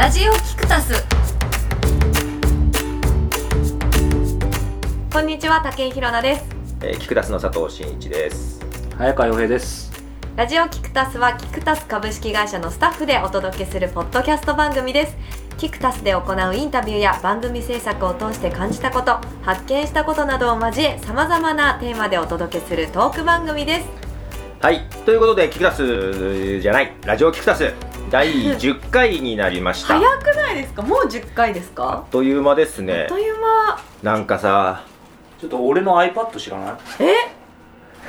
ラジオキクタス。こんにちは竹井ひろなです。えー、キクタスの佐藤真一です。早川洋平です。ラジオキクタスはキクタス株式会社のスタッフでお届けするポッドキャスト番組です。キクタスで行うインタビューや番組制作を通して感じたこと発見したことなどを交えさまざまなテーマでお届けするトーク番組ですはい、ということでキクタスじゃないラジオキクタス第10回になりました。早くないですか？もう10回ですあかっという間ですね。あっ。という間。なんかさ、ちょっと俺の iPad 知らない？え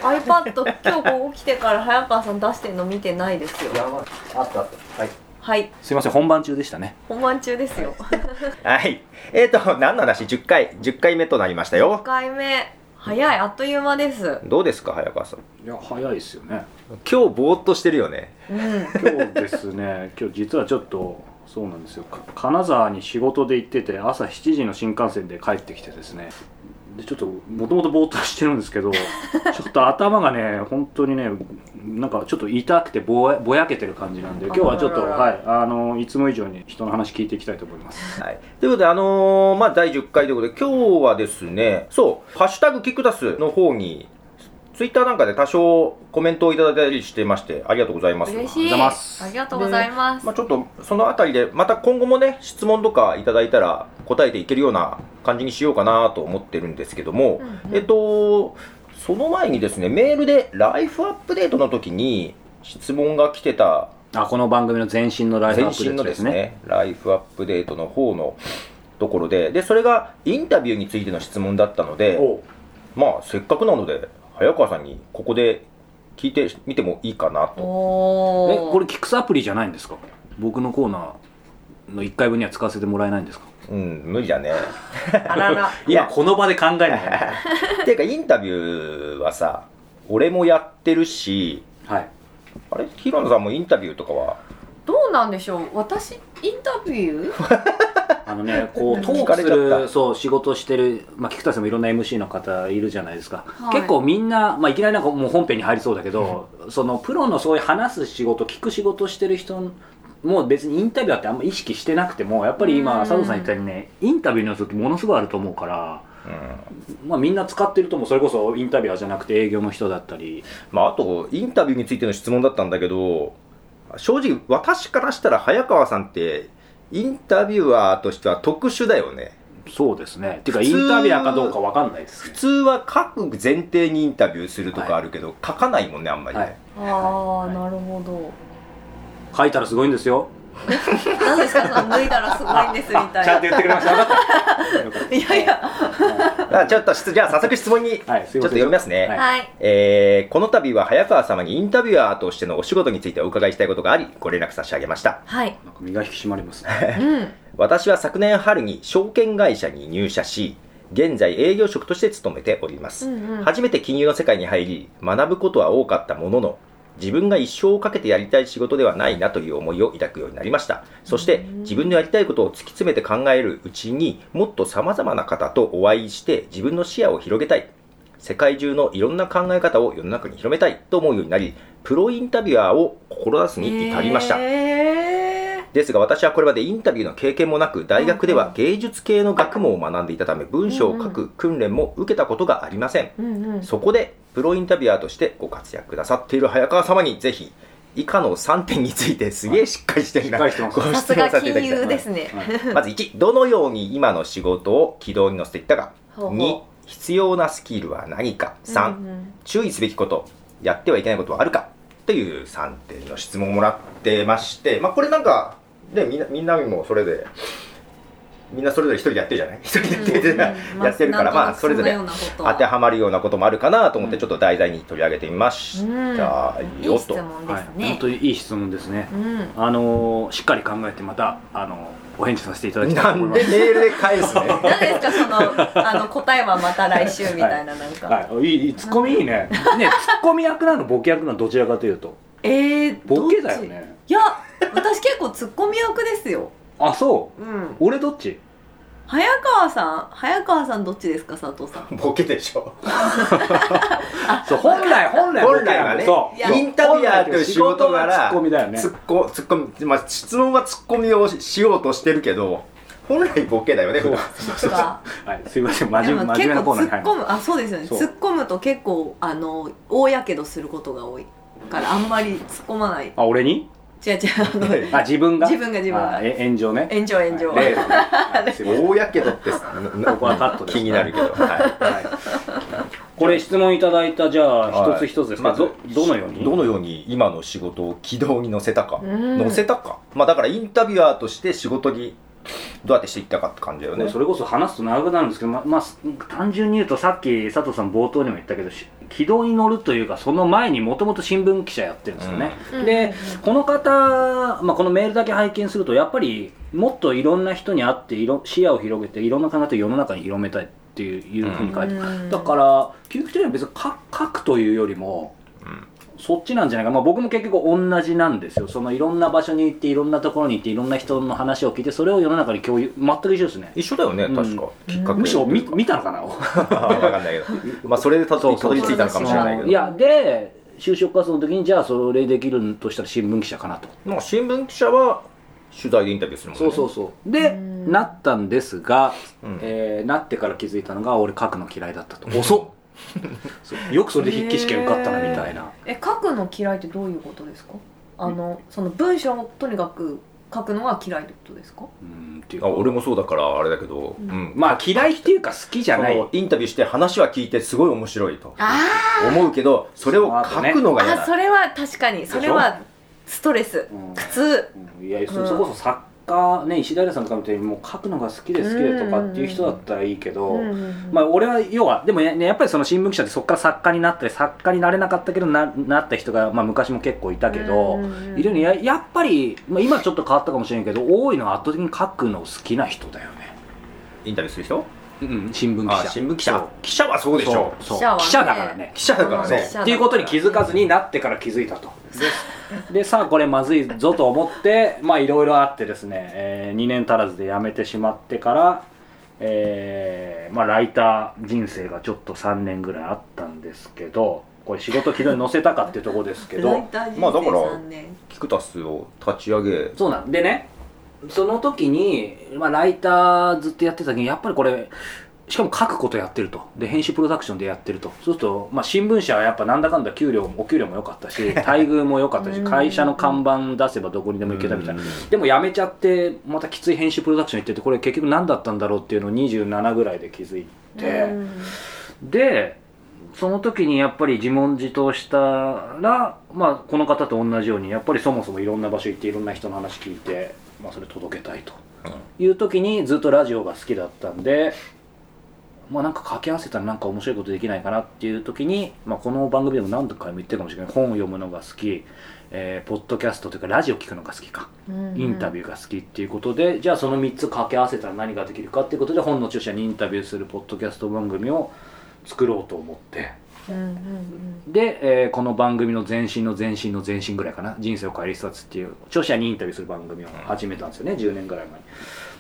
？iPad 今日こう起きてから早川さん出してるの見てないですよ。やばい。あったあった。はい。はい。すいません本番中でしたね。本番中ですよ。はい、えーと何の話？10回。10回目となりました1よ。回目。早い。あっという間です。どうですか早川さん？いや早いですよね今日ぼーっとしてるよね。うん今日ですね。今日実はちょっとそうなんですよ。か金沢に仕事で行ってて朝7時の新幹線で帰ってきてですね。でちょっともともとぼーっとしてるんですけど ちょっと頭がね本当にねなんかちょっと痛くてぼやぼやけてる感じなんで今日はちょっとはいあのいつも以上に人の話聞いていきたいと思います。はい、ということで、あのーまあ、第10回ということで、今日はですね、そう、ハッシュタグキクタスの方に、ツイッターなんかで多少コメントをいただいたりしてまして、ありがとうございます。嬉しい。ありがとうございます。ありがとうございます、まあ、ちょっとそのあたりで、また今後もね、質問とかいただいたら答えていけるような感じにしようかなと思ってるんですけども、うんうん。えっと、その前にですね、メールでライフアップデートの時に質問が来てたあこの番組の前身のライフア前ップデー身のですすトでねね、ライフアップデートの方のところで、で、それがインタビューについての質問だったので、まあ、せっかくなので、早川さんにここで聞いてみてもいいかなと。えこれキックスアプリじゃないんですか？僕のコーナーの1回分には使わせてもらえないんですか？うん、無理だね。あらら。い や今この場で考えない ていうか、インタビューはさ、俺もやってるし、はい。あれ？平野さんもインタビューとかは？どうなんでしょう？私？インタビュー？あのねこうト聞ークするそう仕事してる、まあ、菊田さんもいろんな MC の方いるじゃないですか、はい。結構みんな、まあ、いきなりなんかもう本編に入りそうだけど、そのプロのそういう話す仕事聞く仕事してる人もう別にインタビューってあんま意識してなくてもやっぱり今うん。佐藤さん言ったようにねインタビューの時ものすごいあると思うから、うん。まあ、みんな使ってるともそれこそインタビュアーじゃなくて営業の人だったり。まあ、あと、インタビューについての質問だったんだけど、正直、私からしたら早川さんって、インタビュアーとしては特殊だよね。そうですね。っていうかインタビュアーかどうかわかんないですね。普通は書く前提にインタビューするとかあるけど、書かないもんね、あんまりね。はい。ああなるほど。書いたらすごいんですよ何ですか？その脱いだらすごいんですみたいな。ちゃんと言ってくれました。分かった。よかった。いやいや。はだからちょっと質、じゃあ早速質問に、ちょっと読みますね。えーこの度は早川様にインタビュアーとしてのお仕事についてお伺いしたいことがあり、ご連絡差し上げました。はい。なんか身が引き締まりますね。うん。私は昨年春に証券会社に入社し、現在営業職として勤めております。うんうん。初めて金融の世界に入り、学ぶことは多かったものの、自分が一生をかけてやりたい仕事ではないなという思いを抱くようになりました。そして、自分のやりたいことを突き詰めて考えるうちにもっと様々な方とお会いして自分の視野を広げたい。世界中のいろんな考え方を世の中に広めたいと思うようになり、プロインタビュアーを志すに至りました。へですが私はこれまでインタビューの経験もなく大学では芸術系の学問を学んでいたため文章を書く訓練も受けたことがありませんーうんうんそこでプロインタビュアーとしてご活躍くださっている早川様にぜひ以下の3点についてすげえしっかりしてるなしっかりしてます。ごさす質問が金させていただきたい融ですね。はい。まず1どのように今の仕事を軌道に乗せていったか。ほうほう。2必要なスキルは何か。3、うんうん。注意すべきことやってはいけないことはあるか。という3点の質問をもらってまして、まあ、これなんか、ね、みんなみんなにもそれでみんなそれぞれ一人でやってるじゃない？一人でやってる,、からまあそれぞれ当てはまるようなこともあるかなと思ってちょっと題材に取り上げてみましうんたいよと。い質問ではい。すね本当にいい質問ですね。うん。あのーしっかり考えてまたあのお返事させていただきたいなと思います。んでメールで返すね？何ですかそのあの答えはまた来週みたいななんか、はい、い。いツッコミいいね。ねツッコミ役なのボケ役なのどちらかというと。えー、ボケどっち？だよね。いや私結構ツッコミ役ですよあそう。うん。俺どっち？早川さん？早川さんどっちですか佐藤さん？ボケでしょ。そう本来本来本来はねそう。いやインタビュアーという仕事柄ツッコミだよねツッコツッコミまあ質問はツッコミをしようとしてるけど本来ボケだよね普段。とか。はいすいません。真面目真面目な結構コーナーに入る突っ込むあそうですよね。そう。突っ込むと結構あの大やけどすることが多いからあんまり突っ込まない。あ俺に？違う違う。あのあ自分が？自分が自分が。炎上ね。炎上炎上、大やけどってここはカットです。気になるけど、これ質問いただいたじゃあ一つ一つですけまど、ずどどのように？どのように今の仕事を軌道に乗せたか。うん。乗せたか。まあだからインタビュアーとして仕事にどうやってしていったかって感じだよね。それこそ話すと長くなるんですけど、ままあ、単純に言うとさっき佐藤さん冒頭にも言ったけどし軌道に乗るというかその前にもともと新聞記者やってるんですよね、うん。でこの方、まあ、このメールだけ拝見するとやっぱりもっといろんな人に会っていろ視野を広げていろんな考え方を世の中に広めたいっていうふうに書いて、うん。だから究極的には別に書書くというよりもうんそっちなんじゃないか、まあ、僕も結局同じなんですよ。そのいろんな場所に行っていろんなところに行っていろんな人の話を聞いてそれを世の中に共有全く一緒ですね。一緒だよねうん。確か、きっかけ。むしろ見見たのかな？分かんないけど。まあそれでたどりたどり着いたのかもしれないけど。いやで就職活動の時にじゃあそれできるとしたら新聞記者かなと。まあ新聞記者は取材でインタビューするもんね。そうそうそう。でうん。なったんですが、うん。えーなってから気づいたのが俺書くの嫌いだったと。遅っ よくそれで筆記試験受かったなみたいな。え書くの嫌いってどういうことですか？あのその文章をとにかく書くのが嫌いってことですか？うんっていうかあ俺もそうだからあれだけど、うん。うん。まあ嫌いっていうか好きじゃない。そのインタビューして話は聞いてすごい面白いと。あ思うけどそれを書くのが嫌だ。あそれは確かに。それはストレス。うん。苦痛。うん。いやそうんそこそ作家ね石平さんとかみたいにもう書くのが好きで好きでとかっていう人だったらいいけど、まあ俺は要はでもねやっぱりその新聞記者ってそこから作家になったり作家になれなかったけどななった人が、まあ、昔も結構いたけど、いるのにややっぱり、まあ、今ちょっと変わったかもしれんけど多いのは圧倒的に書くの好きな人だよね、インタビューする人？うん、新聞記あ者新聞記者。記者はそうでしょ。そう記者はね。記者だからね。記者だからね。っていうことに気づかずになってから気づいたと。ででさあこれまずいぞと思ってまあいろいろあってですね、え2年足らずで辞めてしまってから、えーまあ、ライター人生がちょっと3年ぐらいあったんですけどこれ仕事軌道に乗せたかっていうところですけど。まあだから3年キクタスを立ち上げ。そうなん。でねその時に、まあ、ライターずっとやってた時にやっぱりこれしかも書くことやってると。で編集プロダクションでやってると。そうすると、まあ、新聞社はやっぱなんだかんだ給料お給料も良かったし 待遇も良かったしうん。会社の看板出せばどこにでも行けたみたいな。でも辞めちゃってまたきつい編集プロダクション行っててこれ結局何だったんだろうっていうのを27ぐらいで気づいて、でその時にやっぱり自問自答したら、まあ、この方と同じようにやっぱりそもそもいろんな場所行っていろんな人の話聞いて、まあ、それ届けたいと。いう時にずっとラジオが好きだったんで、まあ、なんか掛け合わせたらなんか面白いことできないかなっていう時に、まあ、この番組でも何度かも言ってるかもしれない。本を読むのが好き、えーポッドキャストというかラジオ聞くのが好きか。インタビューが好きっていうことで、じゃあその3つ掛け合わせたら何ができるかっていうことで本の著者にインタビューするポッドキャスト番組を作ろうと思ってうんうんうん。で、えーこの番組の前身の前身の前身ぐらいかな「人生を変える一冊」っていう著者にインタビューする番組を始めたんですよね。10年ぐらい前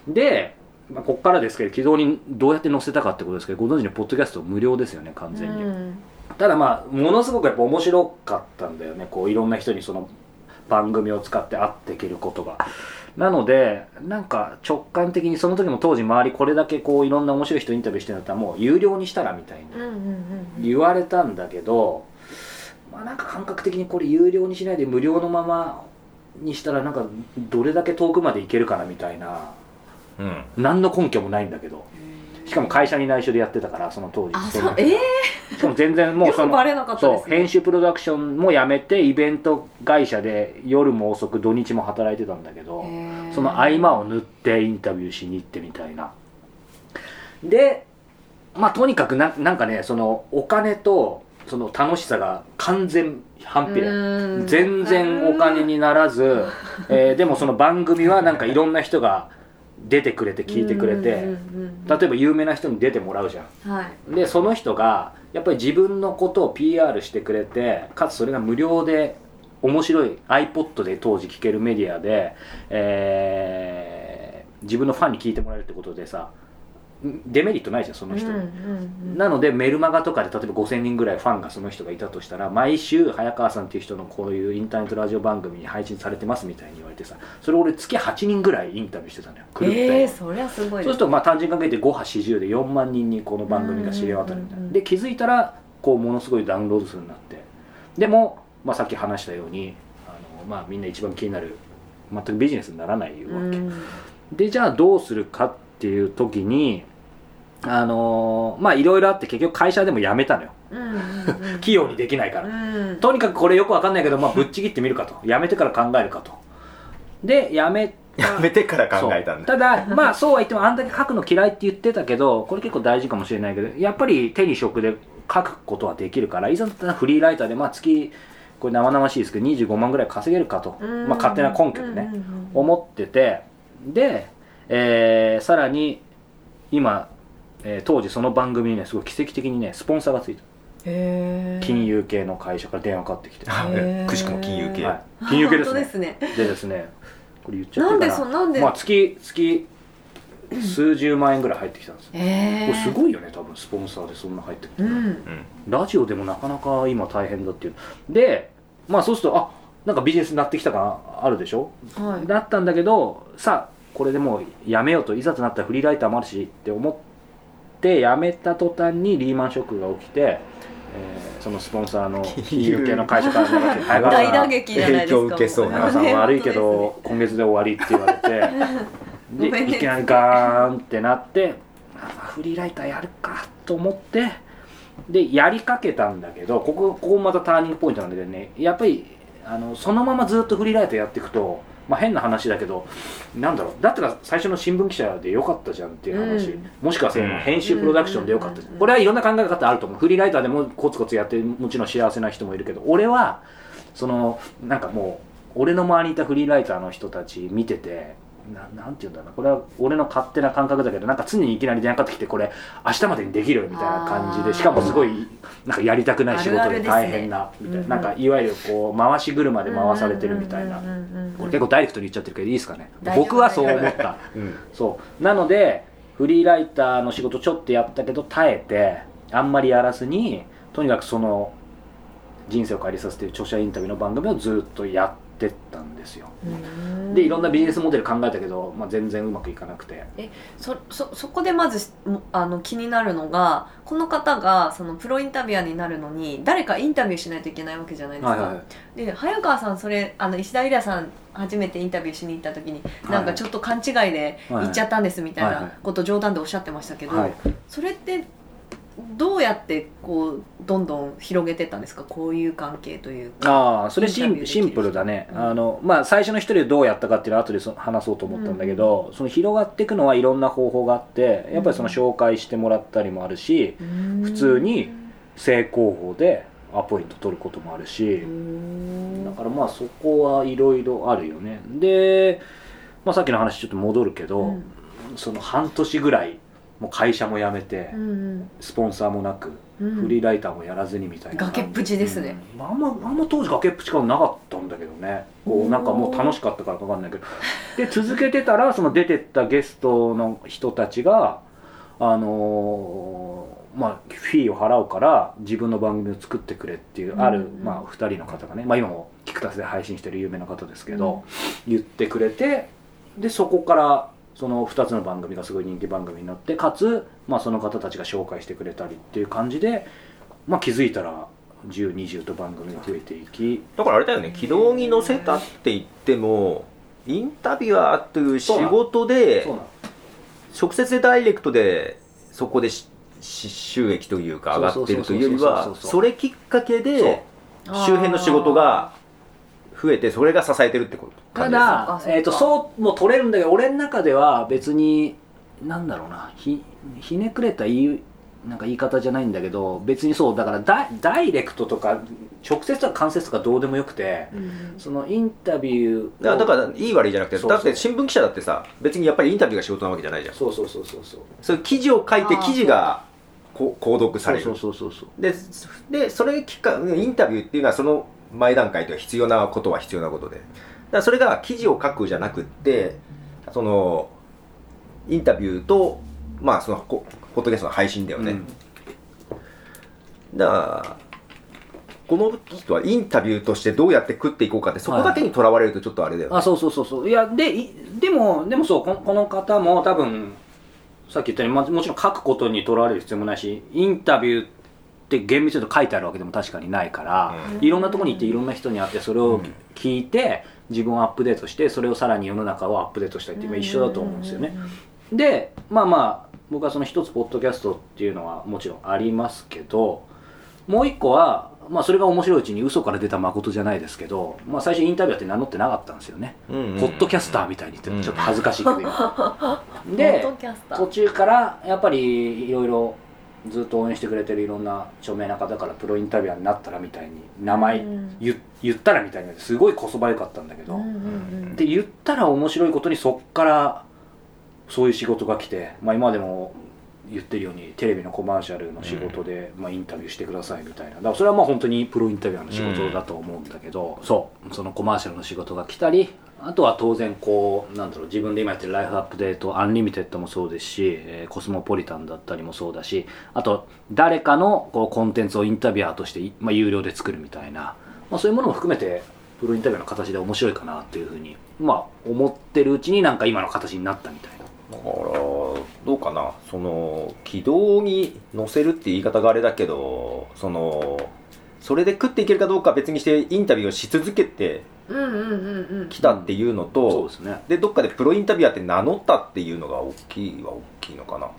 に。で、まあ、ここからですけど軌道にどうやって載せたかってことですけどご存知のポッドキャスト無料ですよね完全に、うん。ただまあものすごくやっぱ面白かったんだよね。こういろんな人にその番組を使って会っていけることがなのでなんか直感的にその時も当時周りこれだけこういろんな面白い人インタビューしてんだったらもう有料にしたらみたいうんうんうんうん。に言われたんだけどまあなんか感覚的にこれ有料にしないで無料のままにしたらなんかどれだけ遠くまで行けるかなみたいな。うん。何の根拠もないんだけどしかも会社に内緒でやってたからその当時。あそうえしかも全然もうそのなかったね。そう編集プロダクションもやめてイベント会社で夜も遅く土日も働いてたんだけどー。その合間を縫ってインタビューしに行ってみたいな。でまあとにかくななんかねそのお金とその楽しさが完全反比例。うん。全然お金にならず、えーでもその番組はなんかいろんな人が出てくれて聞いてくれて例えば有名な人に出てもらうじゃん。はい。でその人がやっぱり自分のことを PR してくれてかつそれが無料で面白い iPod で当時聴けるメディアで、えー自分のファンに聞いてもらえるってことでさデメリットないじゃんその人。に、うんうんうん。なのでメルマガとかで例えば5000人ぐらいファンがその人がいたとしたら毎週早川さんっていう人のこういうインターネットラジオ番組に配信されてますみたいに言われてさそれ俺月8人ぐらいインタビューしてたのよ狂ったよえー、そりゃすごいそうするとまあ単純にかけて5波40で4万人にこの番組が知り渡るみたいうんうんうんうなん。で気づいたらこうものすごいダウンロード数になって。でも、まあ、さっき話したようにあの、まあ、みんな一番気になる全くビジネスにならないわけ、うん。でじゃあどうするかっていう時にあのまあいろいろあって結局会社でも辞めたのよ。うんうんうん。器用にできないから、うん。とにかくこれよくわかんないけど、まあ、ぶっちぎってみるかと。辞めてから考えるかと。で辞めやめてから考えたんだ。ただまあそうは言ってもあんだけ書くの嫌いって言ってたけどこれ結構大事かもしれないけどやっぱり手に職で書くことはできるからいざだったらフリーライターでまあ月これ生々しいですけど25万ぐらい稼げるかと、うん。まあ、勝手な根拠でね、うんうんうん。思ってて。で、えーさらに今、えー当時その番組にねすごい奇跡的にねスポンサーがついた。へー。金融系の会社から電話かかってきて、はへー。くしくも金融系、い、金融系ですね。本当ですね。でですねこれ言っちゃっな。んでてるかなそなんで、まあ月月数十万円ぐらい入ってきたんですよ。えこれすごいよね多分スポンサーでそんな入ってくる、うん。うん。ラジオでもなかなか今大変だっていう。でまあそうするとあなんかビジネスになってきた感あるでしょ？はい。だったんだけどさあこれでもうやめようといざとなったらフリーライターもあるしって思ってやめた途端にリーマンショックが起きて、えーそのスポンサーの 金融系の会社から 大打撃じゃないですか影響受けそう。なさん悪いけど 今月で終わりって言われてでいきなりガーンってなってあフリーライターやるかと思ってでやりかけたんだけどここここまたターニングポイントなんだけどねやっぱりあのそのままずっとフリーライターやっていくと、まあ、変な話だけどなんだろうだったら最初の新聞記者でよかったじゃんっていう話、うん。もしくはそのうん。編集プロダクションでよかったじゃん。これはいろんな考え方あると思う。フリーライターでもコツコツやってもちろん幸せな人もいるけど俺はそのなんかもう俺の周りにいたフリーライターの人たち見ててななんて言うんだろうな。これは俺の勝手な感覚だけどなんか常にいきなり電話かかってきてこれ明日までにできるみたいな感じでしかもすごいなんかやりたくない仕事で大変なみたいな,、うんなんかいわゆるこう回し車で回されてるみたいな、これ結構ダイレクトに言っちゃってるけどいいですかね。僕はそう思った。うん。そう。なのでフリーライターの仕事ちょっとやったけど耐えてあんまりやらずにとにかくその人生を変えりさせてる著者インタビューの番組をずっとやってったんですよ。うん。でいろんなビジネスモデル考えたけど、まあ、全然うまくいかなくて。そそそこでまずもあの気になるのがこの方がそのプロインタビュアーになるのに誰かインタビューしないといけないわけじゃないですか、で早川さんそれあの石田イラさん初めてインタビューしに行った時に、はいなんかちょっと勘違いではい行っちゃったんですみたいはいはない。こと冗談でおっしゃってましたけど、はい。それってどうやってこうどんどん広げてったんですか？こういう関係というか。ああそれシインシンプルだね、うん。あのまあ、最初の一人でどうやったかっていうのは後でそ話そうと思ったんだけど、その広がっていくのはいろんな方法があってやっぱりその紹介してもらったりもあるし普普通に正攻法でアポイント取ることもあるし、だからまあそこはいろいろあるよね。で、まあ、さっきの話ちょっと戻るけど、その半年ぐらいもう会社も辞めて、スポンサーもなく、フリーライターもやらずにみたいな崖っぷちですね、うん。あんまあんま当時崖っぷち感なかったんだけどね。こうなんかもう楽しかったからかわかんないけど。で続けてたらその出てったゲストの人たちがあのーまあフィーを払うから自分の番組を作ってくれっていうある、うん。まあ、2人の方がね、まあ、今もキクタスで配信してる有名な方ですけど、言ってくれてでそこからその2つの番組がすごい人気番組になってかつ、まあ、その方たちが紹介してくれたりっていう感じで、まあ、気づいたら1020と番組が増えていき。だからあれだよね。軌道に乗せたって言ってもインタビュアーという仕事で直接でダイレクトでそこで収益というか上がってるというよりはそれきっかけで周辺の仕事が増えてそれが支えてるってことただえー、とそうも取れるんだけど俺の中では別になんだろうなひひねくれた言いなんか言い方じゃないんだけど別にそうだからダイダイレクトとか直接とか間接とかどうでもよくてうん。そのインタビューをだからだからいい悪いじゃなくてそうそう。だって新聞記者だってさ別にやっぱりインタビューが仕事なわけじゃないじゃん。そうそうそうそうそう。そういう記事を書いて記事がこ購読される。そうそうそうそうででそれきっかインタビューっていうのはその前段階では必要なことは必要なことでだそれが記事を書くじゃなくってそのインタビューとまあそのこポッドキャストの配信だよね、だからこの人はインタビューとしてどうやって食っていこうかってそこだけにとらわれるとちょっとあれだよね、あそうそうそうそう。いやでいでもでもそうこのこの方も多分さっき言ったように、まあ、もちろん書くことにとらわれる必要もないしインタビューって厳密に書いてあるわけでも確かにないから、うん。いろんなところに行っていろんな人に会ってそれを聞いて、自分をアップデートしてそれをさらに世の中をアップデートしたいっていうのは一緒だと思うんですよね。でまあまあ僕はその一つポッドキャストっていうのはもちろんありますけどもう一個はまあそれが面白いうちに嘘から出た誠じゃないですけど、まあ、最初インタビュアーって名乗ってなかったんですよね、うんうんポッドキャスターみたいに言ってうん。ちょっと恥ずかしいけど今 ポで途中からやっぱりいろいろずっと応援してくれてるいろんな著名な方からプロインタビュアーになったらみたいに名前うん。言言ったらみたいにすごいこそばよかったんだけど、うんうんうん。で言ったら面白いことにそっからそういう仕事が来て、まあ、今でも言ってるようにテレビのコマーシャルの仕事で、まあ、インタビューしてくださいみたいな。だからそれはまあ本当にプロインタビュアーの仕事だと思うんだけど、そう。そのコマーシャルの仕事が来たりあとは当然こうなんだろう自分で今やってるライフアップデートアンリミテッドもそうですし、えーコスモポリタンだったりもそうだしあと誰かのこうコンテンツをインタビュアーとして、まあ、有料で作るみたいな、まあ、そういうものも含めてプロインタビューの形で面白いかなっていうふうにまあ思ってるうちになんか今の形になったみたいな。だからどうかな？その軌道に乗せるって言い方があれだけどそのそれで食っていけるかどうかは別にしてインタビューをし続けてうんうんうんうん。きたっていうのと、そうですね。でどっかでプロインタビュアーって名乗ったっていうのが大きいは大きいのかな。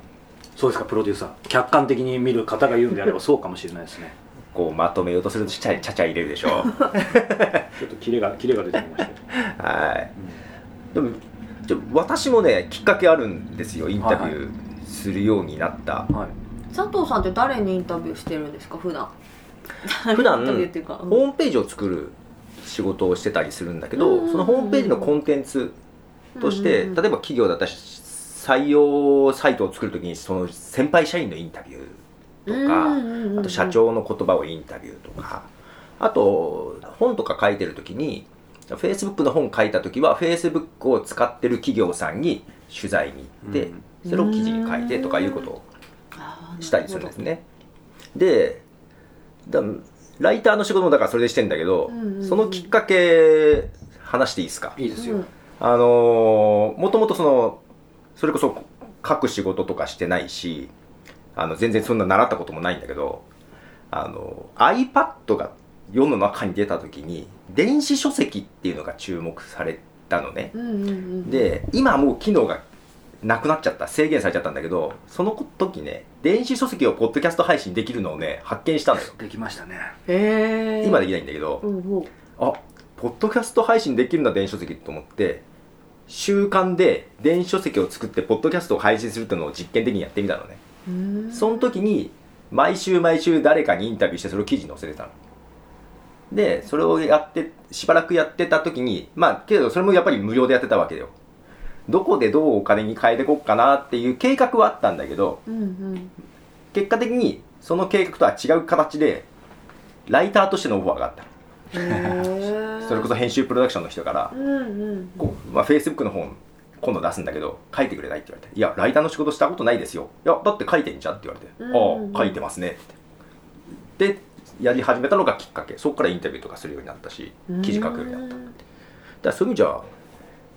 そうですかプロデューサー。客観的に見る方が言うんであれば そうかもしれないですね。こうまとめようとするとちゃちゃちゃちゃ入れるでしょ。ちょっとキレがキレが出てきましたよ、はい。でもちょ私もねきっかけあるんですよインタビューするようになった、はい、佐藤さんって誰にインタビューしてるんですか普段。普段ホームページを作る仕事をしてたりするんだけど、うん。そのホームページのコンテンツとして、例えば企業だったら採用サイトを作るときにその先輩社員のインタビューとか、あと社長の言葉をインタビューとかあと本とか書いてるときに Facebook の本書いたときは Facebook を使ってる企業さんに取材に行って、うん。それを記事に書いてとかいうことをしたりするんですね。でだライターの仕事もだからそれでしてんだけど、うんうんうんそのきっかけ話していいですか？いいですよ、うん。あのーもともとそのそれこそ書く仕事とかしてないしあの全然そんな習ったこともないんだけどあの iPad が世の中に出た時に電子書籍っていうのが注目されたのね。うんうんうん。で今はもう機能がなくなっちゃった制限されちゃったんだけどその時ね電子書籍をポッドキャスト配信できるのをね発見したのよ。できましたね。へえ今できないんだけどうんう。んあポッドキャスト配信できるんだ電子書籍と思って習慣で電子書籍を作ってポッドキャストを配信するっていうのを実験的にやってみたのね。うんその時に毎週毎週誰かにインタビューしてそれを記事に載せてたの。でそれをやってしばらくやってた時にまあけどそれもやっぱり無料でやってたわけよどこでどうお金に変えていこうかなっていう計画はあったんだけどうんうん。結果的にその計画とは違う形でライターとしてのオファーがあった。それこそ編集プロダクションの人からうんうん。こう、まあ、Facebook の本今度出すんだけど書いてくれないって言われて「いやライターの仕事したことないですよ」「いやだって書いてんじゃん」って言われて「うんうん。ああ書いてますね」って。でやり始めたのがきっかけ。そこからインタビューとかするようになったし記事書くようになっただからそういう意味じゃ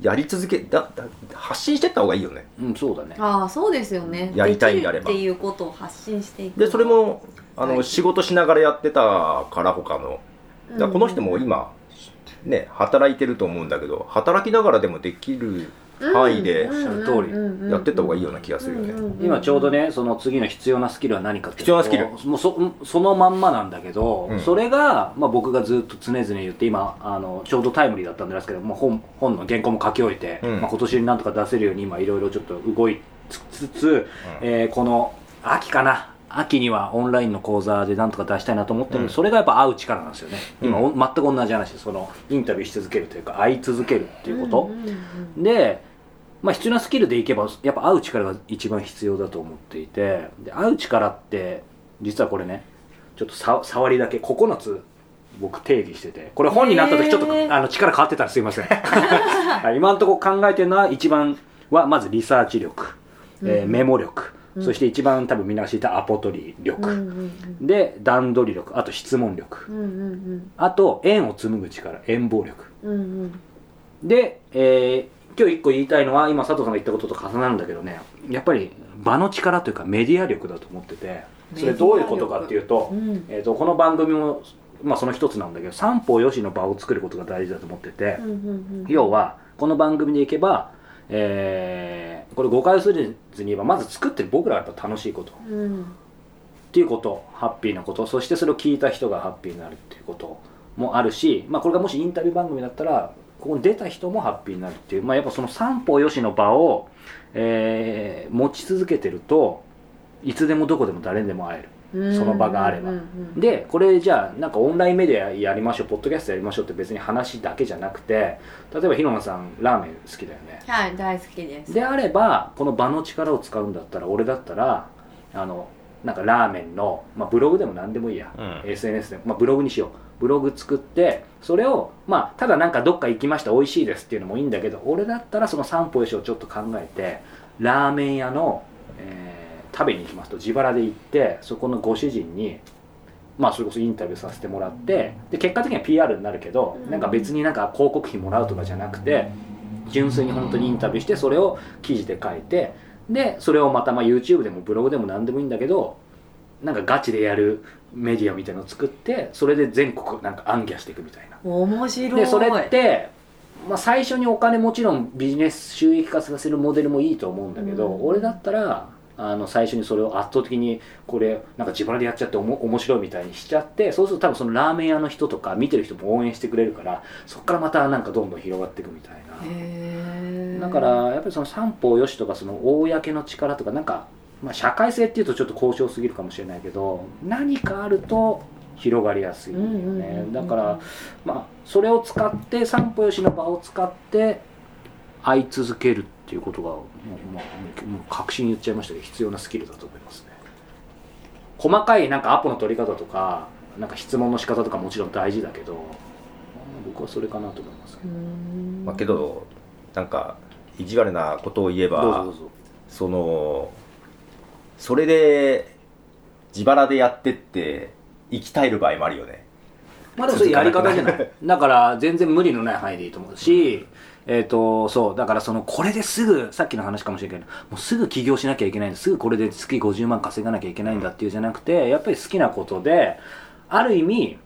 やり続けだだ発信してった方がいいよね。うんそうだね。ああそうですよね。やりたいんであれば。っていうことを発信していく。でそれもあの、はい。仕事しながらやってたから他の。だこの人も今ね働いてると思うんだけど働きながらでもできる範囲でおっしゃる通りやってた方がいいような気がするよね今ちょうどねその次の必要なスキルは何かって必要なスキルもうそそのまんまなんだけど、うんそれが、まあ、僕がずっと常々言って今あのちょうどタイムリーだったんですけどもう本本の原稿も書き終えて、うんまあ、今年になんとか出せるように今いろいろちょっと動いつつ、えーこの秋かな秋にはオンラインの講座でなんとか出したいなと思ってる、うん。それがやっぱ会う力なんですよね。今、うん。お全く同じ話でそのインタビューし続けるというか会い続けるっていうこと、んんうんで、まあ、必要なスキルでいけばやっぱ会う力が一番必要だと思っていて。で会う力って実はこれねちょっとさ触りだけ9つ僕定義しててこれ本になった時ちょっと、へー。あの力変わってたらす。いません、はい今のところ考えてるのは一番はまずリサーチ力、えーうん。メモ力うん。そして一番多分みんなが知ったアポ取り力、うんうんで段取り力。あと質問力。うんうんあと円を紡ぐ力。円棒力。うんうん。うんで、えー今日一個言いたいのは今佐藤さんが言ったことと重なるんだけどね。やっぱり場の力というかメディア力だと思ってて。それどういうことかっていうと,、うん。えー、とこの番組も、まあ、その一つなんだけど三方よしの場を作ることが大事だと思ってて、うんうんうん。要はこの番組でいけば、えーこれ誤解をするずに言えばまず作ってる僕らがやっぱ楽しいこと。うん。っていうことハッピーなこと。そしてそれを聞いた人がハッピーになるっていうこともあるし、まあ、これがもしインタビュー番組だったらここに出た人もハッピーになるっていう、まあ、やっぱその三方よしの場を、えー持ち続けてるといつでもどこでも誰にでも会える。うんその場があれば。うんうんでこれじゃあなんかオンラインメディアやりましょうポッドキャストやりましょうって別に話だけじゃなくて例えば広野さんラーメン好きだよね。はい大好きです。であればこの場の力を使うんだったら俺だったらあのなんかラーメンの、まあ、ブログでも何でもいいや、うん。SNS でも、まあ、ブログにしよう。ブログ作ってそれをまあただなんかどっか行きました美味しいですっていうのもいいんだけど俺だったらその三歩よしをちょっと考えてラーメン屋の、えー食べに行きますと自腹で行ってそこのご主人にまあそれこそインタビューさせてもらってで結果的には PR になるけど、うん。なんか別になんか広告費もらうとかじゃなくて純粋に本当にインタビューしてそれを記事で書いてでそれをまたまあ YouTube でもブログでも何でもいいんだけどなんかガチでやるメディアみたいなのを作ってそれで全国なんか暗記していくみたいな。面白い。でそれって、まあ、最初にお金もちろんビジネス収益化させるモデルもいいと思うんだけど、うん。俺だったらあの最初にそれを圧倒的にこれなんか自腹でやっちゃっておも面白いみたいにしちゃってそうすると多分そのラーメン屋の人とか見てる人も応援してくれるからそこからまたなんかどんどん広がっていくみたいな。だからやっぱりその三方よしとかその公の力とかなんか、まあ、社会性っていうとちょっと交渉すぎるかもしれないけど何かあると広がりやすいよね。うん。だからまあそれを使って三方よしの場を使って会い続けるっていうことがもう,、まあ、確信言っちゃいましたけど必要なスキルだと思いますね。細かいなんかアポの取り方とかなんか質問の仕方とかもちろん大事だけどまあ僕はそれかなと思いますけうどんまあ、けどなんか意地悪なことを言えばそのそれで自腹でやってって生き絶える場合もあるよね。まあでもそれやり方じゃない？だから全然無理のない範囲でいいと思うし、えっ、とそうだからそのこれですぐさっきの話かもしれないけどもうすぐ起業しなきゃいけないんだ。すぐこれで月50万稼がなきゃいけないんだっていうじゃなくてやっぱり好きなことである意味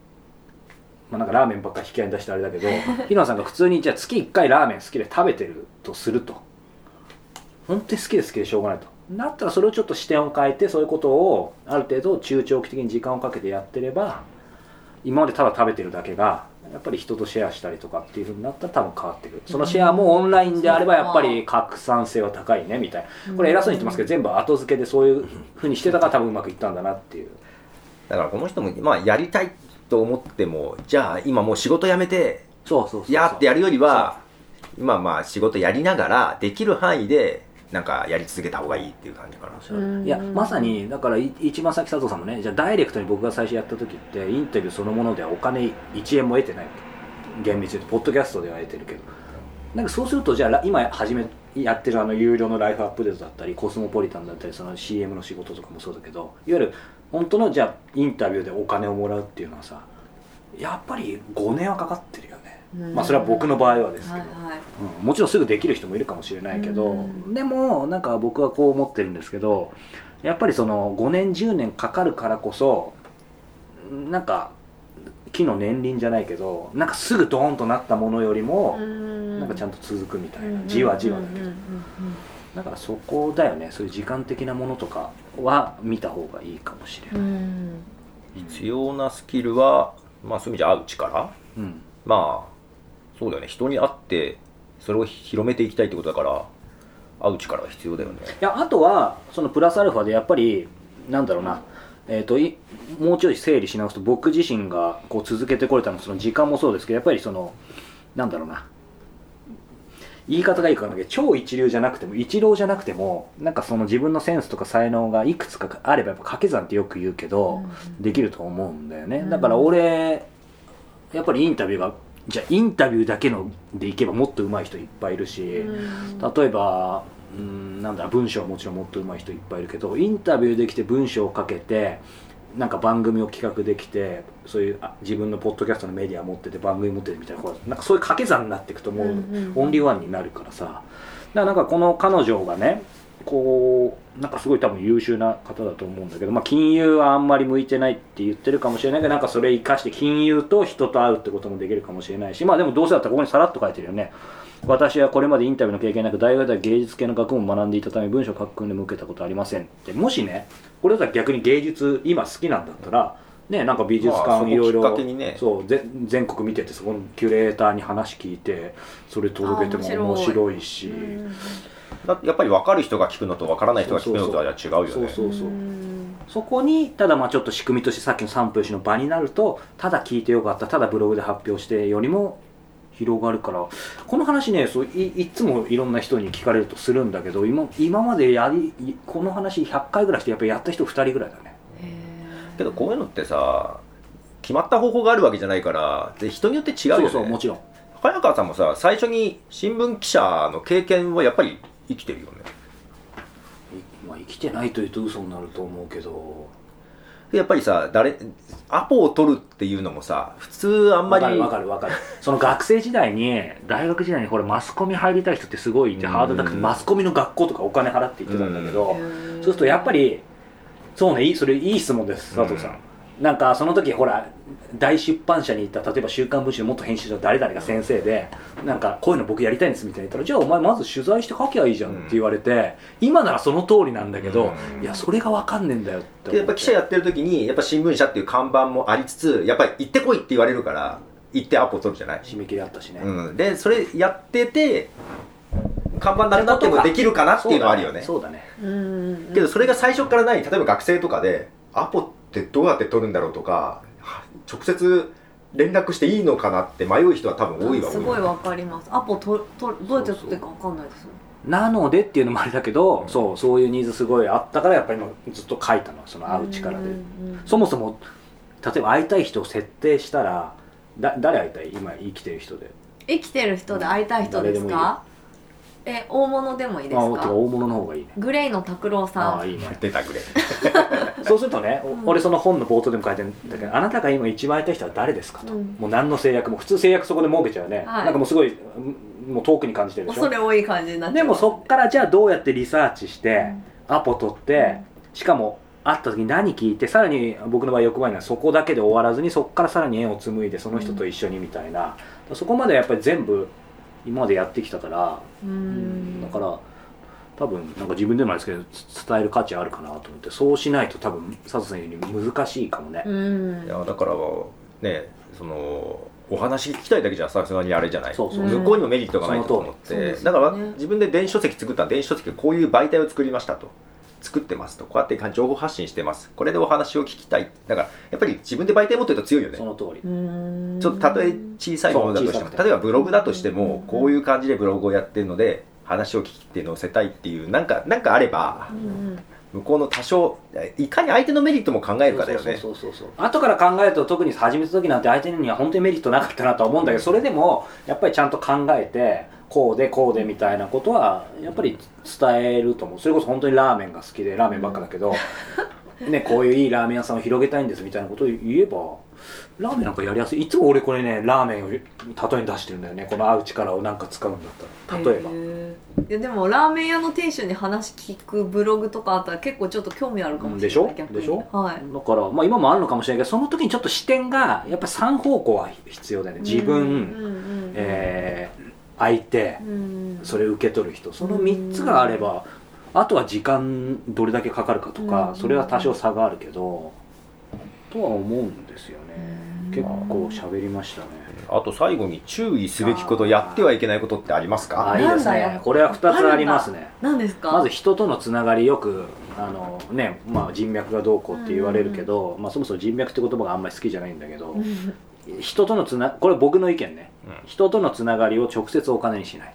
まあなんかラーメンばっかり引き合いに出してあれだけど 日野さんが普通にじゃあ月1回ラーメン好きで食べてるとすると。本当に好きで好きでしょうがないと。だったらそれをちょっと視点を変えてそういうことをある程度中長期的に時間をかけてやってれば今までただ食べてるだけがやっぱり人とシェアしたりとかっていうふうになったら多分変わってくる。そのシェアもオンラインであればやっぱり拡散性は高いねみたいな。これ偉そうに言ってますけど全部後付けでそういうふうにしてたから多分うまくいったんだなっていう。だからこの人も、まあ、やりたいと思ってもじゃあ今もう仕事辞めてそうそう。やーってやるよりは今まあ仕事やりながらできる範囲でなんかやり続けた方がいいっていう感じかな。うん。いやまさにだからい一番先佐藤さんもねじゃあダイレクトに僕が最初やった時ってインタビューそのものではお金1円も得てない厳密に言うとポッドキャストでは得てるけど。なんかそうするとじゃあら今始めやってるあの有料のライフアップデートだったりコスモポリタンだったりその CM の仕事とかもそうだけどいわゆる本当のじゃあインタビューでお金をもらうっていうのはさやっぱり5年はかかってるまあそれは僕の場合はですけど、はいはい。うん。もちろんすぐできる人もいるかもしれないけど、うん。でもなんか僕はこう思ってるんですけどやっぱりその5年10年かかるからこそなんか木の年輪じゃないけどなんかすぐドーンとなったものよりも、ななんかちゃんと続くみたいな、うんじわじわだけど、うんうんだからそこだよね。そういう時間的なものとかは見た方がいいかもしれない、必要なスキルはまあそういう意味じゃ会う力うん。まあそうだよね。人に会ってそれを広めていきたいってことだから会う力が必要だよね。いやあとはそのプラスアルファでやっぱりなんだろうな、えー、といもうちょい整理し直すと僕自身がこう続けてこれたのはその時間もそうですけどやっぱりそのなんだろうな。言い方がいいかわかんないけど超一流じゃなくても一郎じゃなくてもなんかその自分のセンスとか才能がいくつかあればやっぱ掛け算ってよく言うけど、できると思うんだよね、うんだから俺やっぱりインタビューがじゃあインタビューだけのでいけばもっと上手い人いっぱいいるし、うん。例えばうんなんだ文章はもちろんもっと上手い人いっぱいいるけどインタビューできて文章をかけてなんか番組を企画できてそういうあ自分のポッドキャストのメディア持ってて番組持っててみたいななんかそういう掛け算になっていくともうオンリーワンになるからさ。だからなんかこの彼女がねこうなんかすごい多分優秀な方だと思うんだけど、まあ、金融はあんまり向いてないって言ってるかもしれないけどなんかそれ生かして金融と人と会うってこともできるかもしれないしまあでもどうせだったらここにさらっと書いてるよね。私はこれまでインタビューの経験なく大学では芸術系の学問を学んでいたため文章を書く訓練も受けたことはありませんって。もしねこれだったら逆に芸術今好きなんだったらねなんか美術館いろいろ全国見ててそこのキュレーターに話聞いてそれ届けても面白いし。うんやっぱり分かる人が聞くのと分からない人が聞くのとは違うよね。そうそうそう。うん。そこにただまあちょっと仕組みとしてさっきの3分しの場になるとただ聞いてよかった。ただブログで発表してよりも広がるから。この話ねそういいっつもいろんな人に聞かれるとするんだけど今今までやりいこの話100回ぐらいしてやっぱりやった人2人ぐらいだね。けどこういうのってさ決まった方法があるわけじゃないからで人によって違うよね。そうそうもちろん。早川さんもさ最初に新聞記者の経験はやっぱり生きてるよね。いまあ、生きてないというと嘘になると思うけど。でやっぱりさ誰アポを取るっていうのもさ普通あんまりわかるわかるわかる。その学生時代に大学時代にこれマスコミ入りたい人ってすごいいてうん。ハードル高くてマスコミの学校とかお金払って行ってたんだけど、そうするとやっぱりそうねいいそれいい質問です佐藤さん、なんかその時ほら大出版社に行った例えば「週刊文春」の元編集者の誰々が先生でなんかこういうの僕やりたいんですみたいな言ったらじゃあお前まず取材して書きゃいいじゃんって言われて、今ならその通りなんだけど、うん。いやそれが分かんねえんだよってやっぱ記者やってる時にやっぱ新聞社っていう看板もありつつやっぱり行ってこいって言われるから行ってアポ取るじゃない、締め切りあったしね、うん、でそれやってて看板なくなってもできるかなっていうのはあるよね。そうだね。うんけどそれが最初からない例えば学生とかでアポってどうやって取るんだろうとかは直接連絡していいのかなって迷う人は多分多いわすごいわかります。アポととどうやって取っていいかわかんないですなのでっていうのもあれだけど、そうそういうニーズすごいあったからやっぱり今ずっと書いたのその会う力で、うんうんそもそも例えば会いたい人を設定したらだ誰会いたい？今生きてる人で。生きてる人で会いたい人ですか？え大物でもいいですか？あ大物の方がいいね。グレイの拓郎あさん。あいいね。出たくれ そうするとね、おうん。俺その本の冒頭でも書いてるんだけどあなたが今一番会いたい人は誰ですかと、うん。もう何の制約も普通制約そこで設けちゃうね、はい。なんかもうすごいうんもう遠くに感じてるでしょ？恐れ多い感じになっちゃでうもそっからじゃあどうやってリサーチして、うん。アポ取って、しかも会った時に何聞いてさらに僕の場合欲張りなそこだけで終わらずにそこからさらに縁を紡いでその人と一緒にみたいな、そこまでやっぱり全部今までやってきたから、うん。だから多分なんか自分でもあれですけどつ伝える価値あるかなと思ってそうしないと多分佐藤さんより難しいかもね、うん。いやだからねそのお話聞きたいだけじゃさすがにあれじゃない。そうそう、うん向こうにもメリットがないと思って。だから自分で電子書籍作ったら電子書籍こういう媒体を作りましたと作ってますとこうやって情報発信してます。これでお話を聞きたい。だからやっぱり自分で媒体持ってると強いよね。その通り、うん。ちょっとたとえ小さいものだとしても例えばブログだとしてうん。もこういう感じでブログをやってるので話を聞きて載せたいっていうなんかなんかあればうん向こうの多少いかに相手のメリットも考えるかだよね。そうそうそうそう。後から考えると特に始めた時なんて相手には本当にメリットなかったなとは思うんだけどそれでもやっぱりちゃんと考えてこうでこうでみたいなことはやっぱり伝えると思う。それこそ本当にラーメンが好きでラーメンばっかだけど、ね、こういういいラーメン屋さんを広げたいんですみたいなことを言えばラーメンなんかやりやすい。いつも俺これねラーメンを例えに出してるんだよね。この会う力をなんか使うんだったら。例えば。へー。いやでもラーメン屋の店主に話聞くブログとかあったら結構ちょっと興味あるかもしれないでしょ？でしょ？はい。だから、まあ、今もあるのかもしれないけどその時にちょっと視点がやっぱり3方向は必要だよね。自分、うんうんうん。えー相手うん。それ受け取る人。その3つがあればあとは時間どれだけかかるかとかうん。それは多少差があるけどとは思うんですよね。うん。結構喋りましたね。あと最後に注意すべきことやってはいけないことってありますか？あいいですね。これは2つありますね。何ですか？まず人とのつながりよくあの、ねまあ、人脈がどうこうって言われるけど、まあ、そもそも人脈って言葉があんまり好きじゃないんだけど、うん。人とのつなこれ僕の意見ね、うん。人とのつながりを直接お金にしない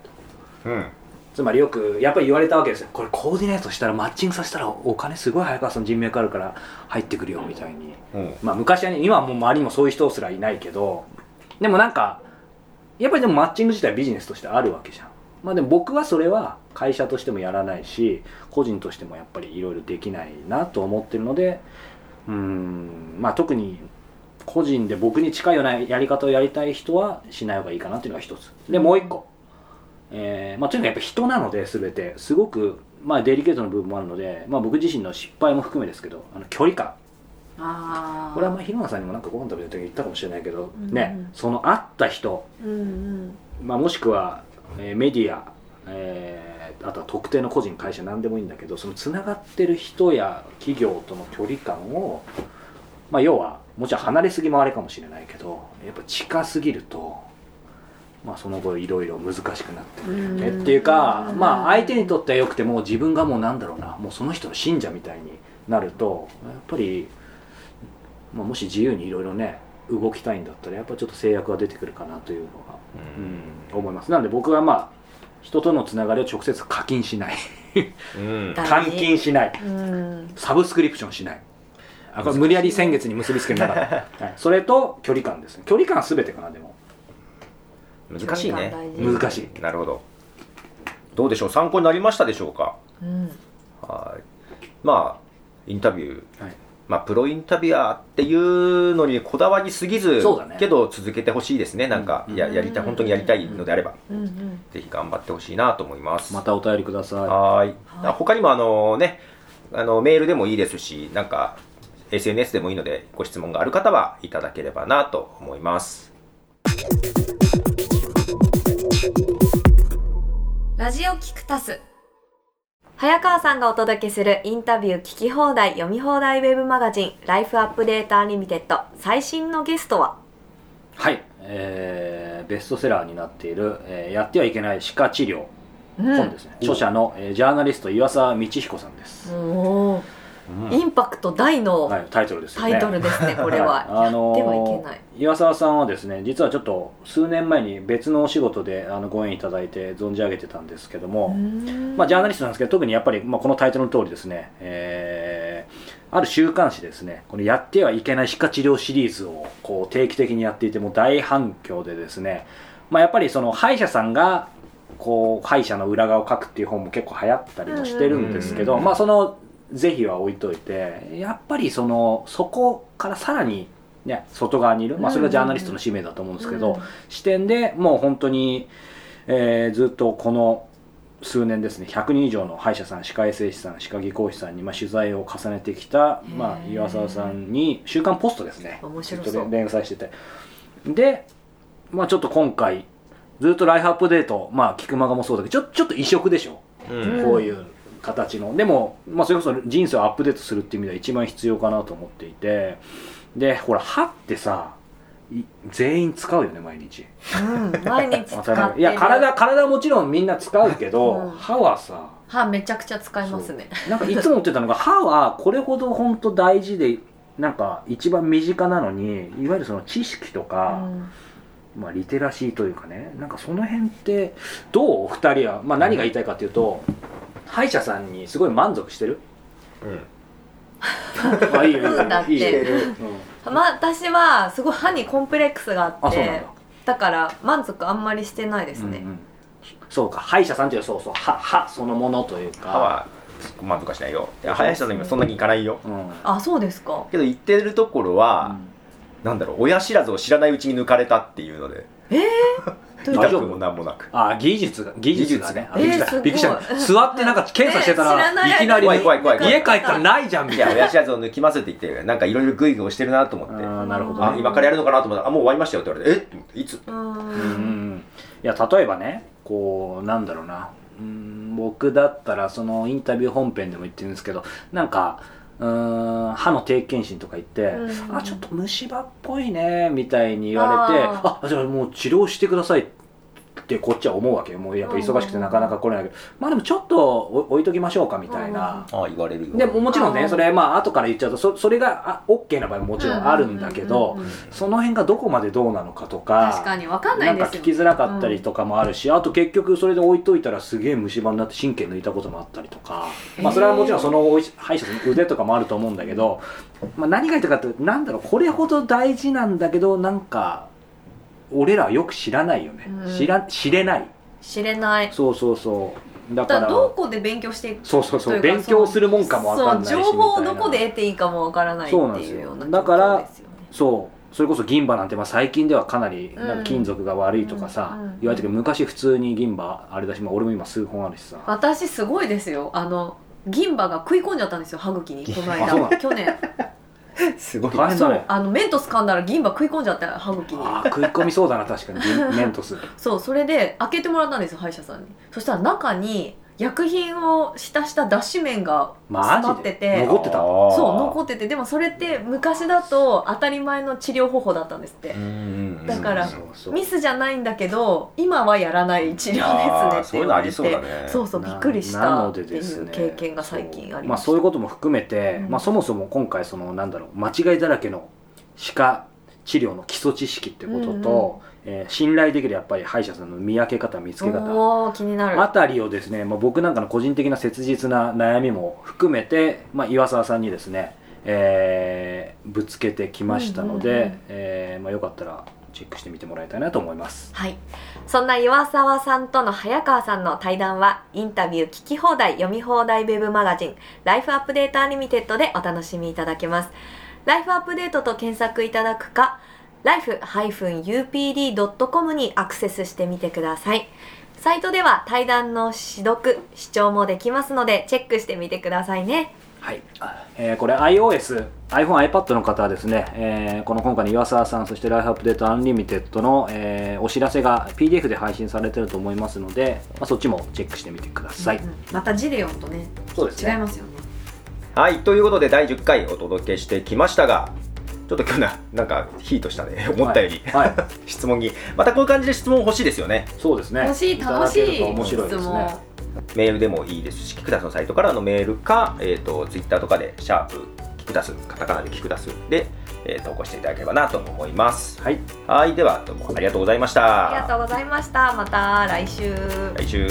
と。うんつまりよくやっぱり言われたわけですよ。これコーディネートしたらマッチングさせたらお金すごい早川さん人脈あるから入ってくるよみたいに。うん。まあ昔はね今はもう周りにもそういう人すらいないけどでもなんかやっぱりでもマッチング自体ビジネスとしてあるわけじゃん。まあでも僕はそれは会社としてもやらないし個人としてもやっぱりいろいろできないなと思ってるのでうんまあ特に個人で僕に近いようなやり方をやりたい人はしない方がいいかなっていうのが一つ。でもう一個、えーまあ、とにかくやっぱ人なので全て。すごく、まあ、デリケートな部分もあるので、まあ、僕自身の失敗も含めですけどあの距離感。ああこれはまあ広間さんにもなんかご飯食べた時言ったかもしれないけど、うんねその会った人、うんうん。まあ、もしくは、えーメディア、えーあとは特定の個人会社何でもいいんだけどそのつながってる人や企業との距離感を、まあ、要はもちろん離れすぎもあれかもしれないけどやっぱ近すぎると、まあ、その後いろいろ難しくなってくるよねうん。っていうか、まあ、相手にとってはよくても自分がもうなんだろうなもうその人の信者みたいになるとやっぱり、まあ、もし自由にいろいろね動きたいんだったらやっぱちょっと制約が出てくるかなというのが、うん、思います。なので僕はまあ人とのつながりを直接課金しない。うん。だ換金しない。うん。サブスクリプションしない。あこれ無理やり先月に結びつけなかった、はい、それと距離感ですね。距離感は全てかなでも難しいね。難しい。なるほど。どうでしょう？参考になりましたでしょうか？うん。はい。まあインタビュー。はい。まあ、プロインタビュアーっていうのにこだわりすぎず、そうだね。けど続けてほしいですね、なんか、うん。ややりたい、本当にやりたいのであれば、うんうん。ぜひ頑張ってほしいなと思います。またお便りください。はい。他にもあのね、あのメールでもいいですし、なんか SNS でもいいので、ご質問がある方はいただければなと思います。ラジオキクタス。早川さんがお届けするインタビュー聞き放題読み放題ウェブマガジンライフアップデーターリミテッド。最新のゲストは？いはい、えーベストセラーになっている、えーやってはいけない歯科治療うん。本ですね、著者の、えージャーナリスト岩沢道彦さんです、おーインパクト大のはい、タイトルですよタねイトルですね、これは。あのーやってはいけない。岩沢さんはですね実はちょっと数年前に別のお仕事であのご縁いただいて存じ上げてたんですけども、まあ、ジャーナリストなんですけど特にやっぱり、まあ、このタイトルの通りですね、えーある週刊誌ですねこのやってはいけない歯科治療シリーズをこう定期的にやっていてもう大反響でですね、まあ、やっぱりその歯医者さんがこう歯医者の裏側を書くっていう本も結構流行ったりもしてるんですけど、うん。まあその是非は置いといてやっぱりそのそこからさらにね、外側にいる、まあ、それがジャーナリストの使命だと思うんですけど、うん視点でもう本当に、えーずっとこの数年ですね100人以上の歯医者さん歯科衛生士さん歯科技工士さんに、まあ、取材を重ねてきた、まあ、岩沢さんに「週刊ポスト」ですね。面白そう。連載してて。で、まあ、ちょっと今回ずっとライフアップデートまあ菊間がもそうだけどちょちょっと異色でしょ、うん。こういう形の。でも、まあ、それこそ人生をアップデートするっていう意味では一番必要かなと思っていて。でほら歯ってさい全員使うよね毎日。うん、毎日使ってる。いや体体はもちろんみんな使うけど、うん。歯はさ歯めちゃくちゃ使いますね。なんかいつも思ってたのが歯はこれほど本当大事でなんか一番身近なのにいわゆるその知識とうか、ん。まあ、リテラシーというかねなんかその辺ってどう？お二人は、まあ、何が言いたいかというと、歯医者さんにすごい満足してる？うん。あ いいよ。いいよ。うん。だっまあ私はすごい歯にコンプレックスがあってあそうなんだ。だから満足あんまりしてないですね、うんうんそうか歯医者さんっていうのはそうそう歯歯そのものというか。歯は満足はしないよ。いや林さんの今そんなにいかないよ。うん、うん。あそうですか。けど言ってるところは、なんだろう親知らずを知らないうちに抜かれたっていうので。どういう大丈夫痛くもなんもなく。あ技術が技術がねあびっくりしたびっくりした。座ってなんか 検査してたらないきなり怖い怖い怖い怖い。家帰ったらないじゃんみいたいな。や親知らずを抜きますって言ってなんかいろいろグイグイ押してるなと思って。なるほど今からやるのかなと思ったらあもう終わりましたよって言われてえ？いつ？ううんん。いや例えばねこうなんだろうな。うん僕だったらそのインタビュー本編でも言ってるんですけどなんかうーん歯の定検診とか行って、うん。あちょっと虫歯っぽいねみたいに言われてああじゃあもう治療してくださいってこっちは思うわけよ。もうやっぱ忙しくてなかなか来れないけど。まあでもちょっとお置いときましょうかみたいな、ああ言われるよでももちろんねそれまあ後から言っちゃうとそそれがあ OK な場合ももちろんあるんだけどその辺がどこまでどうなのかとか確かに分かんなないんかですよ聞きづらかったりとかもあるし、あと結局それで置いといたらすげえ虫歯になって神経抜いたこともあったりとか、まあそれはもちろんそのおいし歯医者さんの腕とかもあると思うんだけど、まあ、何が言いたいかってなんだろうこれほど大事なんだけどなんか俺らはよく知らないよね、うん。知ら知れない。しれない。そうそうそう。だだかかららどこで勉強していくそうそうそう。といか勉強するもんかもわかんないしそう情報をみたいな。どこで得ていいかもわからないってそうなんですよ。いうようなだから状況ですよね。そう。それこそ銀歯なんてまあ最近ではかなりうんなんか金属が悪いとかさ、うんうん言われてるけど昔普通に銀歯あれだし、まあ、俺も今数本あるしさ。私すごいですよ。あの銀歯が食い込んじゃったんですよ歯茎にこの あそうなの？間去年 すごい大変だね。あのメントス噛んだら銀歯食い込んじゃった歯茎に。あー食い込みそうだな確かに。銀メントス。そうそれで開けてもらったんですよ歯医者さんに。そしたら中に薬品を浸した脱脂麺がマ詰まってて。残ってた？そう残ってて。でもそれって昔だと当たり前の治療方法だったんですって、だからミスじゃないんだけど今はやらない治療ですねって。そういうのありそうだね。そうそうびっくりしなたのっていう経験が最近ありました、まあそういうことも含めて、うん。まあそもそも今回そのなんだろう間違いだらけの歯科治療の基礎知識ってことと、えー信頼できるやっぱり歯医者さんの見分け方見つけ方。気になる。あたりをですね、まあ、僕なんかの個人的な切実な悩みも含めて、まあ、岩沢さんにですね、えーぶつけてきましたので、うんうんうん。えーまあ、よかったらチェックしてみてもらいたいなと思います。はい。そんな岩沢さんとの早川さんの対談はインタビュー聞き放題読み放題ウェブマガジンライフアップデートアニメテッドでお楽しみいただけます。ライフアップデートと検索いただくか life-upd.com にアクセスしてみてください。サイトでは対談の指読視聴もできますのでチェックしてみてくださいね。はい、えーこれ iOS、iPhone、iPad の方はですね、えーこの今回の岩沢さん、そしてライフアップデートアンリミテッドの、えーお知らせが PDF で配信されてると思いますので、まあ、そっちもチェックしてみてください。うんまた字で読むとねそうですね。違いますよね。はい。ということで第10回お届けしてきましたがちょっと今日ななんかヒートしたね。思ったより、はい、はい。質問に。またこういう感じで質問欲しいですよね。そうですね。楽しい楽しい。面白いで質問。すね。メールでもいいですしキクタスのサイトからのメールか、えー、とツイッターとかで「シャープキクタス」カタカナでキクタスで、えー投稿していただければなと思います。はい、はい。ではどうもありがとうございました。ありがとうございました。また来週。来週